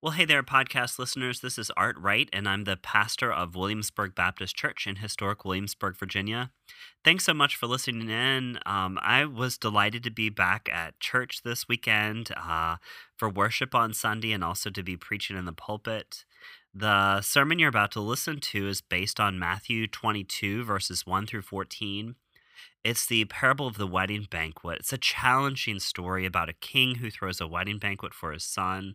Well, hey there, podcast listeners. This is Art Wright, and I'm the pastor of Williamsburg Baptist Church in historic Williamsburg, Virginia. Thanks so much for listening in. Um, I was delighted to be back at church this weekend uh, for worship on Sunday and also to be preaching in the pulpit. The sermon you're about to listen to is based on Matthew 22, verses 1 through 14. It's the parable of the wedding banquet. It's a challenging story about a king who throws a wedding banquet for his son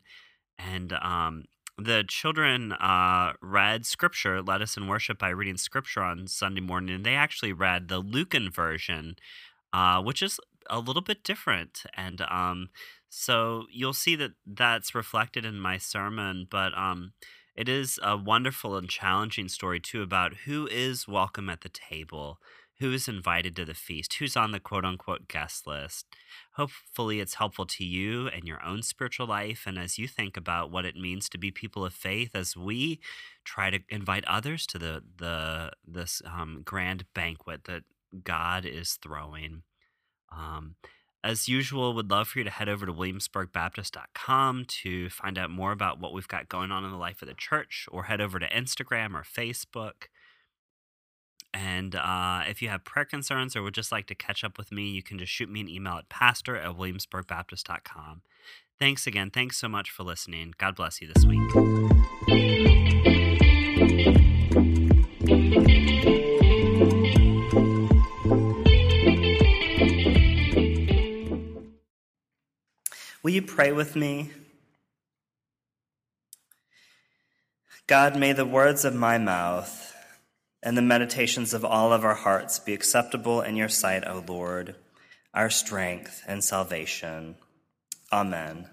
and um, the children uh, read scripture, led us in worship by reading scripture on Sunday morning. And they actually read the Lucan version, uh, which is a little bit different. And um, so you'll see that that's reflected in my sermon. But um, it is a wonderful and challenging story, too, about who is welcome at the table who is invited to the feast, who's on the quote unquote guest list. Hopefully, it's helpful to you and your own spiritual life. And as you think about what it means to be people of faith, as we try to invite others to the, the this um, grand banquet that God is throwing. Um, as usual, would love for you to head over to williamsburgbaptist.com to find out more about what we've got going on in the life of the church, or head over to Instagram or Facebook. And uh, if you have prayer concerns or would just like to catch up with me, you can just shoot me an email at pastor at williamsburgbaptist.com. Thanks again. Thanks so much for listening. God bless you this week. Will you pray with me? God, may the words of my mouth and the meditations of all of our hearts be acceptable in your sight, O Lord, our strength and salvation. Amen.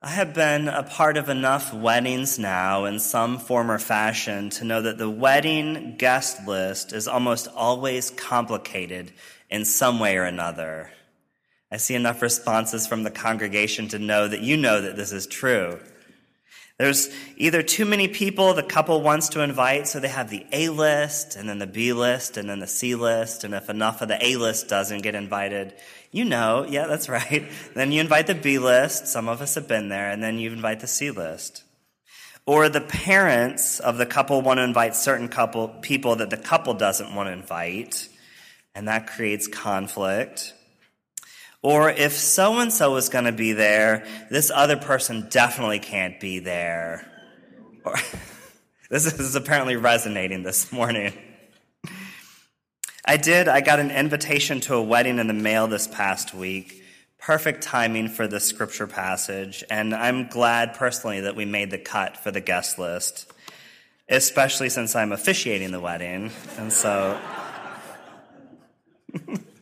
I have been a part of enough weddings now in some form or fashion to know that the wedding guest list is almost always complicated in some way or another. I see enough responses from the congregation to know that you know that this is true. There's either too many people the couple wants to invite, so they have the A list, and then the B list, and then the C list, and if enough of the A list doesn't get invited, you know, yeah, that's right. Then you invite the B list, some of us have been there, and then you invite the C list. Or the parents of the couple want to invite certain couple people that the couple doesn't want to invite, and that creates conflict. Or if so and so is going to be there, this other person definitely can't be there. Or, this is apparently resonating this morning. I did, I got an invitation to a wedding in the mail this past week. Perfect timing for the scripture passage, and I'm glad personally that we made the cut for the guest list, especially since I'm officiating the wedding. And so.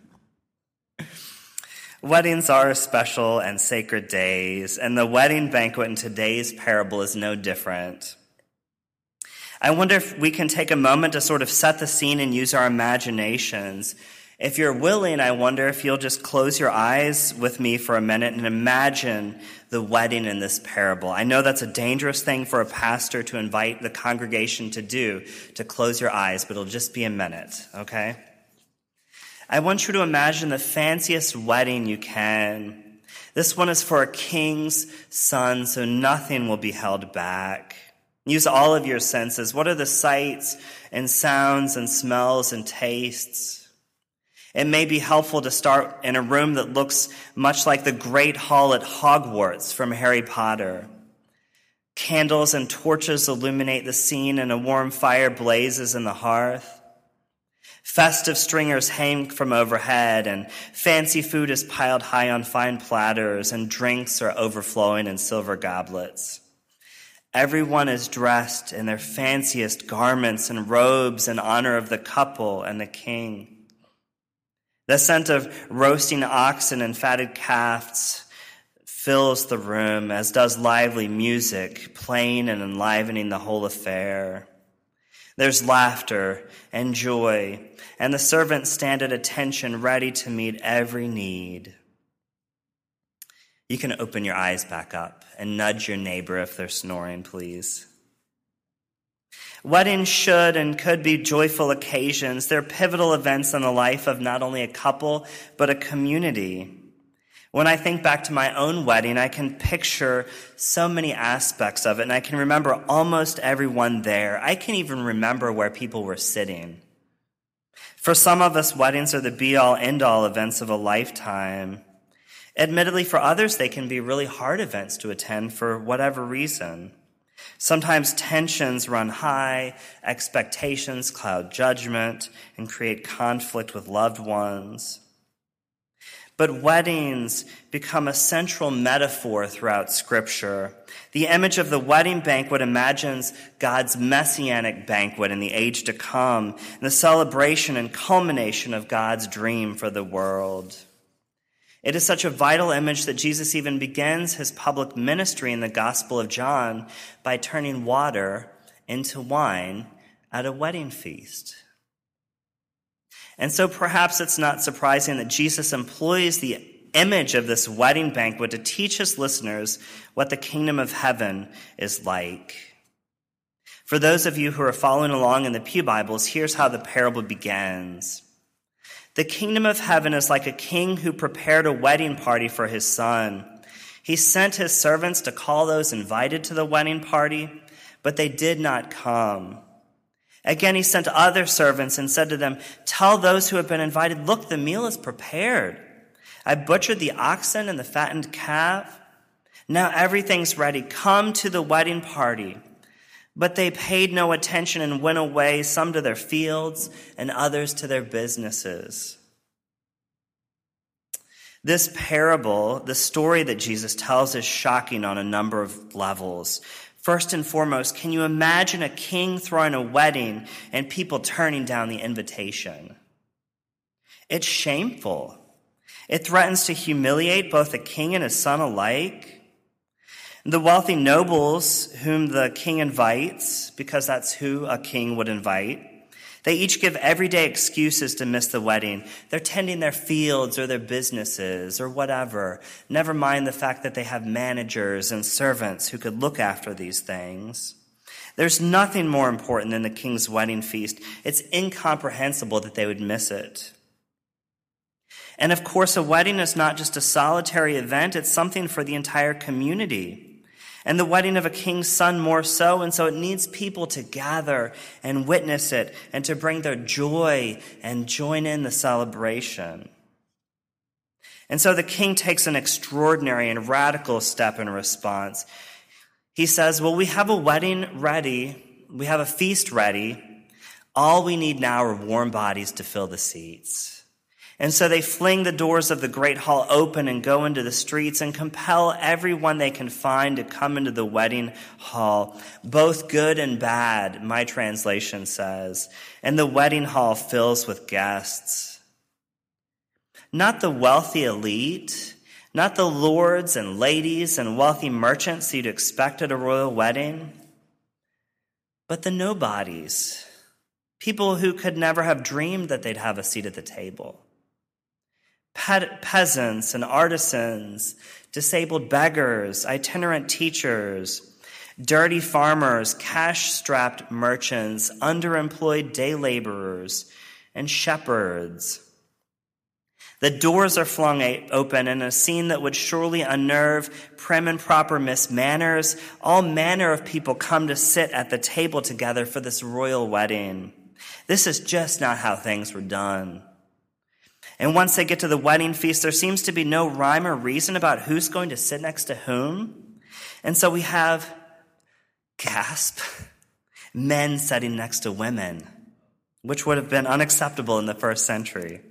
Weddings are special and sacred days, and the wedding banquet in today's parable is no different. I wonder if we can take a moment to sort of set the scene and use our imaginations. If you're willing, I wonder if you'll just close your eyes with me for a minute and imagine the wedding in this parable. I know that's a dangerous thing for a pastor to invite the congregation to do, to close your eyes, but it'll just be a minute, okay? I want you to imagine the fanciest wedding you can. This one is for a king's son, so nothing will be held back. Use all of your senses. What are the sights and sounds and smells and tastes? It may be helpful to start in a room that looks much like the Great Hall at Hogwarts from Harry Potter. Candles and torches illuminate the scene, and a warm fire blazes in the hearth. Festive stringers hang from overhead, and fancy food is piled high on fine platters, and drinks are overflowing in silver goblets. Everyone is dressed in their fanciest garments and robes in honor of the couple and the king. The scent of roasting oxen and fatted calves fills the room, as does lively music, playing and enlivening the whole affair. There's laughter and joy, and the servants stand at attention, ready to meet every need. You can open your eyes back up and nudge your neighbor if they're snoring, please. Weddings should and could be joyful occasions. They're pivotal events in the life of not only a couple, but a community. When I think back to my own wedding, I can picture so many aspects of it, and I can remember almost everyone there. I can even remember where people were sitting. For some of us, weddings are the be all end all events of a lifetime. Admittedly, for others, they can be really hard events to attend for whatever reason. Sometimes tensions run high, expectations cloud judgment, and create conflict with loved ones. But weddings become a central metaphor throughout Scripture. The image of the wedding banquet imagines God's messianic banquet in the age to come, and the celebration and culmination of God's dream for the world. It is such a vital image that Jesus even begins his public ministry in the Gospel of John by turning water into wine at a wedding feast. And so perhaps it's not surprising that Jesus employs the image of this wedding banquet to teach his listeners what the kingdom of heaven is like. For those of you who are following along in the Pew Bibles, here's how the parable begins. The kingdom of heaven is like a king who prepared a wedding party for his son. He sent his servants to call those invited to the wedding party, but they did not come. Again, he sent other servants and said to them, Tell those who have been invited, look, the meal is prepared. I butchered the oxen and the fattened calf. Now everything's ready. Come to the wedding party. But they paid no attention and went away, some to their fields and others to their businesses. This parable, the story that Jesus tells, is shocking on a number of levels. First and foremost, can you imagine a king throwing a wedding and people turning down the invitation? It's shameful. It threatens to humiliate both the king and his son alike. The wealthy nobles whom the king invites, because that's who a king would invite, they each give everyday excuses to miss the wedding. They're tending their fields or their businesses or whatever. Never mind the fact that they have managers and servants who could look after these things. There's nothing more important than the king's wedding feast. It's incomprehensible that they would miss it. And of course, a wedding is not just a solitary event, it's something for the entire community and the wedding of a king's son more so. And so it needs people to gather and witness it and to bring their joy and join in the celebration. And so the king takes an extraordinary and radical step in response. He says, Well, we have a wedding ready, we have a feast ready. All we need now are warm bodies to fill the seats. And so they fling the doors of the great hall open and go into the streets and compel everyone they can find to come into the wedding hall, both good and bad, my translation says. And the wedding hall fills with guests. Not the wealthy elite, not the lords and ladies and wealthy merchants you'd expect at a royal wedding, but the nobodies, people who could never have dreamed that they'd have a seat at the table peasants and artisans, disabled beggars, itinerant teachers, dirty farmers, cash strapped merchants, underemployed day laborers, and shepherds. The doors are flung open in a scene that would surely unnerve prim and proper Miss Manners. All manner of people come to sit at the table together for this royal wedding. This is just not how things were done. And once they get to the wedding feast, there seems to be no rhyme or reason about who's going to sit next to whom. And so we have, gasp, men sitting next to women, which would have been unacceptable in the first century.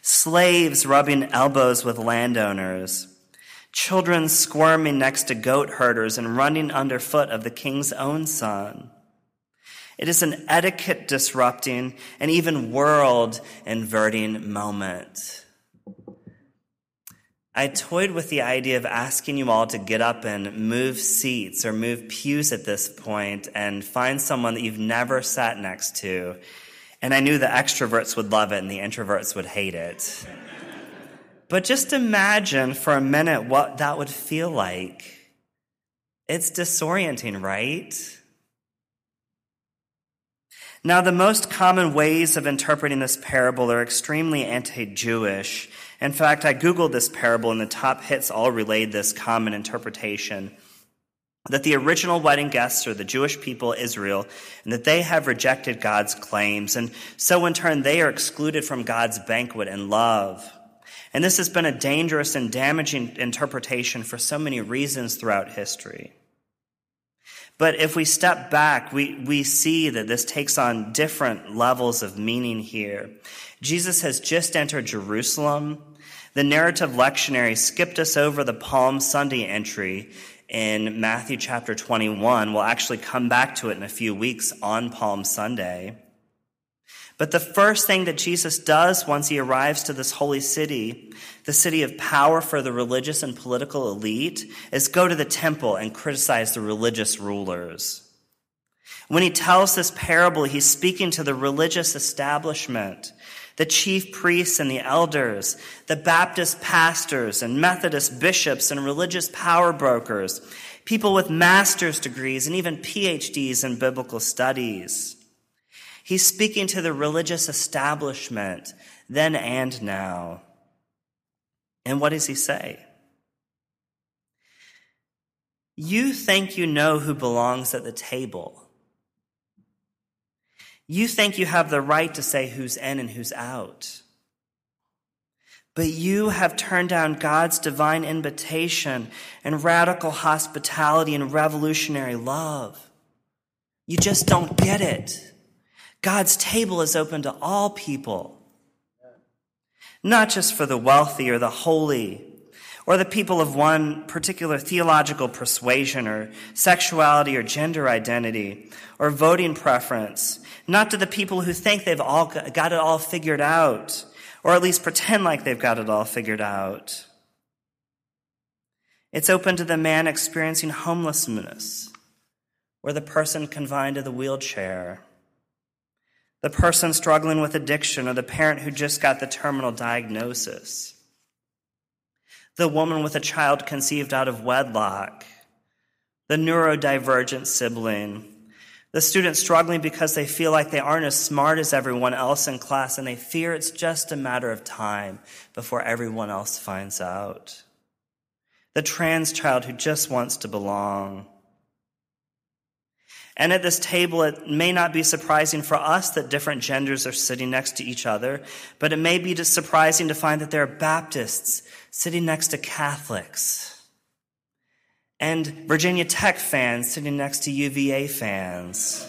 Slaves rubbing elbows with landowners. Children squirming next to goat herders and running underfoot of the king's own son. It is an etiquette disrupting and even world inverting moment. I toyed with the idea of asking you all to get up and move seats or move pews at this point and find someone that you've never sat next to. And I knew the extroverts would love it and the introverts would hate it. but just imagine for a minute what that would feel like. It's disorienting, right? Now, the most common ways of interpreting this parable are extremely anti Jewish, In fact, I Googled this parable, and the top hits all relayed this common interpretation that the original wedding guests are the Jewish people, Israel, and that they have rejected God's claims. And so, in turn, they are excluded from God's banquet and love. And this has been a dangerous and damaging interpretation for so many reasons throughout history. But if we step back, we, we see that this takes on different levels of meaning here. Jesus has just entered Jerusalem. The narrative lectionary skipped us over the Palm Sunday entry in Matthew chapter 21. We'll actually come back to it in a few weeks on Palm Sunday. But the first thing that Jesus does once he arrives to this holy city, the city of power for the religious and political elite, is go to the temple and criticize the religious rulers. When he tells this parable, he's speaking to the religious establishment, the chief priests and the elders, the Baptist pastors and Methodist bishops and religious power brokers, people with master's degrees and even PhDs in biblical studies. He's speaking to the religious establishment then and now. And what does he say? You think you know who belongs at the table. You think you have the right to say who's in and who's out. But you have turned down God's divine invitation and radical hospitality and revolutionary love. You just don't get it. God's table is open to all people, not just for the wealthy or the holy or the people of one particular theological persuasion or sexuality or gender identity or voting preference, not to the people who think they've all got it all figured out or at least pretend like they've got it all figured out. It's open to the man experiencing homelessness or the person confined to the wheelchair the person struggling with addiction, or the parent who just got the terminal diagnosis, the woman with a child conceived out of wedlock, the neurodivergent sibling, the student struggling because they feel like they aren't as smart as everyone else in class and they fear it's just a matter of time before everyone else finds out. The trans child who just wants to belong. And at this table, it may not be surprising for us that different genders are sitting next to each other, but it may be surprising to find that there are Baptists sitting next to Catholics and Virginia Tech fans sitting next to UVA fans.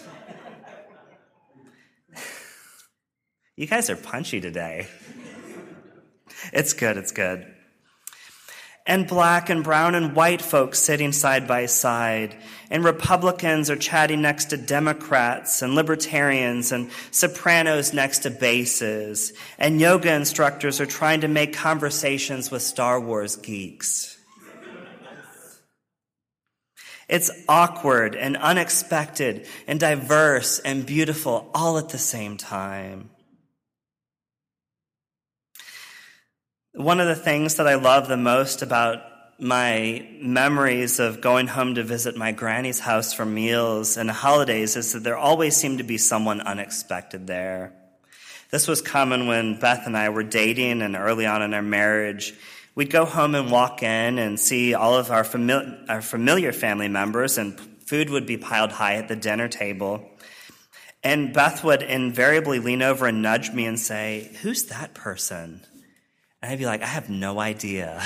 you guys are punchy today. It's good, it's good and black and brown and white folks sitting side by side. And Republicans are chatting next to Democrats and libertarians and sopranos next to basses. And yoga instructors are trying to make conversations with Star Wars geeks. It's awkward and unexpected and diverse and beautiful all at the same time. One of the things that I love the most about my memories of going home to visit my granny's house for meals and holidays is that there always seemed to be someone unexpected there. This was common when Beth and I were dating and early on in our marriage. We'd go home and walk in and see all of our, fami- our familiar family members, and food would be piled high at the dinner table. And Beth would invariably lean over and nudge me and say, Who's that person? And I'd be like, I have no idea.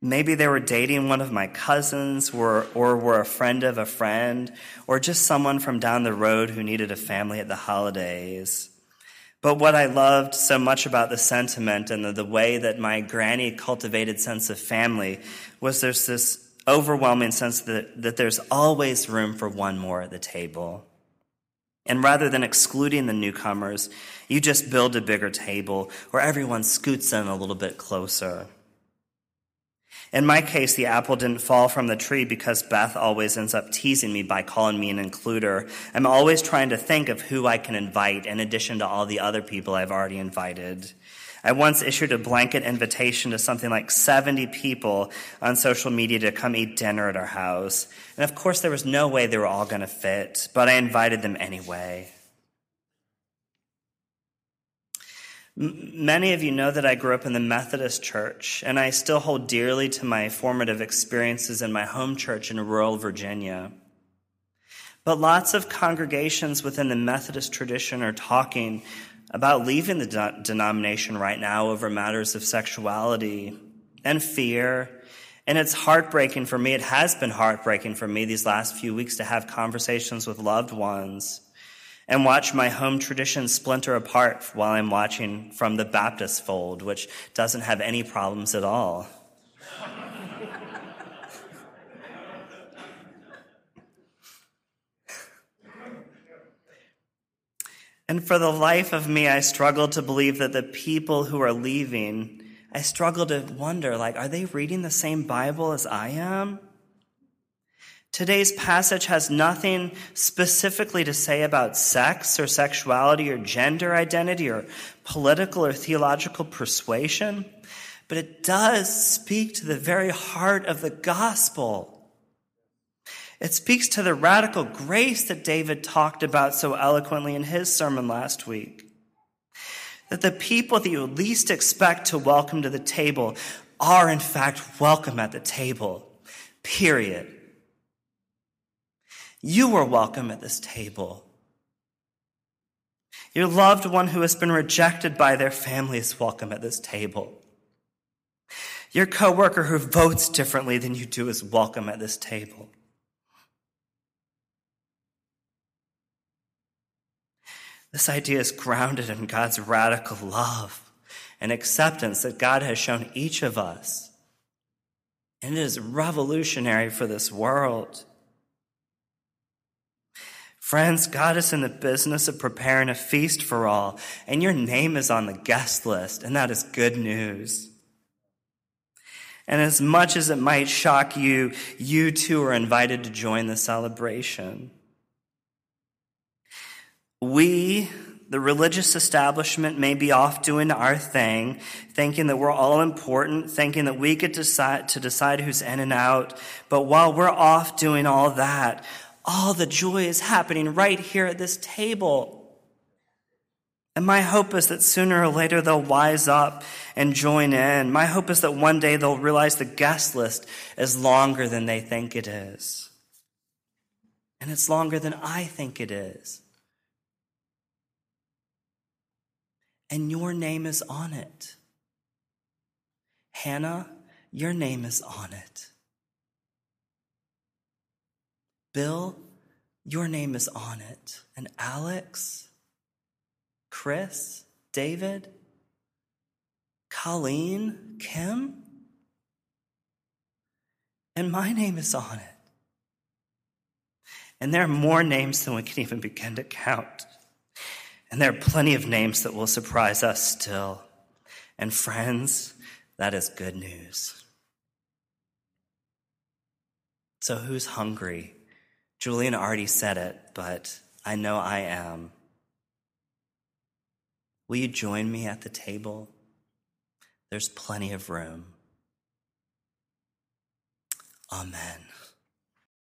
Maybe they were dating one of my cousins or, or were a friend of a friend or just someone from down the road who needed a family at the holidays. But what I loved so much about the sentiment and the, the way that my granny cultivated sense of family was there's this overwhelming sense that, that there's always room for one more at the table. And rather than excluding the newcomers, you just build a bigger table where everyone scoots in a little bit closer. In my case, the apple didn't fall from the tree because Beth always ends up teasing me by calling me an includer. I'm always trying to think of who I can invite in addition to all the other people I've already invited. I once issued a blanket invitation to something like 70 people on social media to come eat dinner at our house. And of course, there was no way they were all going to fit, but I invited them anyway. many of you know that I grew up in the Methodist church, and I still hold dearly to my formative experiences in my home church in rural Virginia. But lots of congregations within the Methodist tradition are talking about leaving the de- denomination right now over matters of sexuality and fear. And it's heartbreaking for me. It has been heartbreaking for me these last few weeks to have conversations with loved ones and watch my home tradition splinter apart while I'm watching from the Baptist fold, which doesn't have any problems at all. And for the life of me, I struggle to believe that the people who are leaving, I struggle to wonder, like, are they reading the same Bible as I am? Today's passage has nothing specifically to say about sex or sexuality or gender identity or political or theological persuasion, but it does speak to the very heart of the gospel. It speaks to the radical grace that David talked about so eloquently in his sermon last week. That the people that you least expect to welcome to the table are, in fact, welcome at the table. Period. You are welcome at this table. Your loved one who has been rejected by their family is welcome at this table. Your coworker who votes differently than you do is welcome at this table. This idea is grounded in God's radical love and acceptance that God has shown each of us. And it is revolutionary for this world. Friends, God is in the business of preparing a feast for all, and your name is on the guest list, and that is good news. And as much as it might shock you, you too are invited to join the celebration. We, the religious establishment, may be off doing our thing, thinking that we're all important, thinking that we get to decide, to decide who's in and out. But while we're off doing all that, all the joy is happening right here at this table. And my hope is that sooner or later they'll wise up and join in. My hope is that one day they'll realize the guest list is longer than they think it is. And it's longer than I think it is. And your name is on it. Hannah, your name is on it. Bill, your name is on it. And Alex, Chris, David, Colleen, Kim, and my name is on it. And there are more names than we can even begin to count. And there are plenty of names that will surprise us still. And friends, that is good news. So, who's hungry? Julian already said it, but I know I am. Will you join me at the table? There's plenty of room. Amen.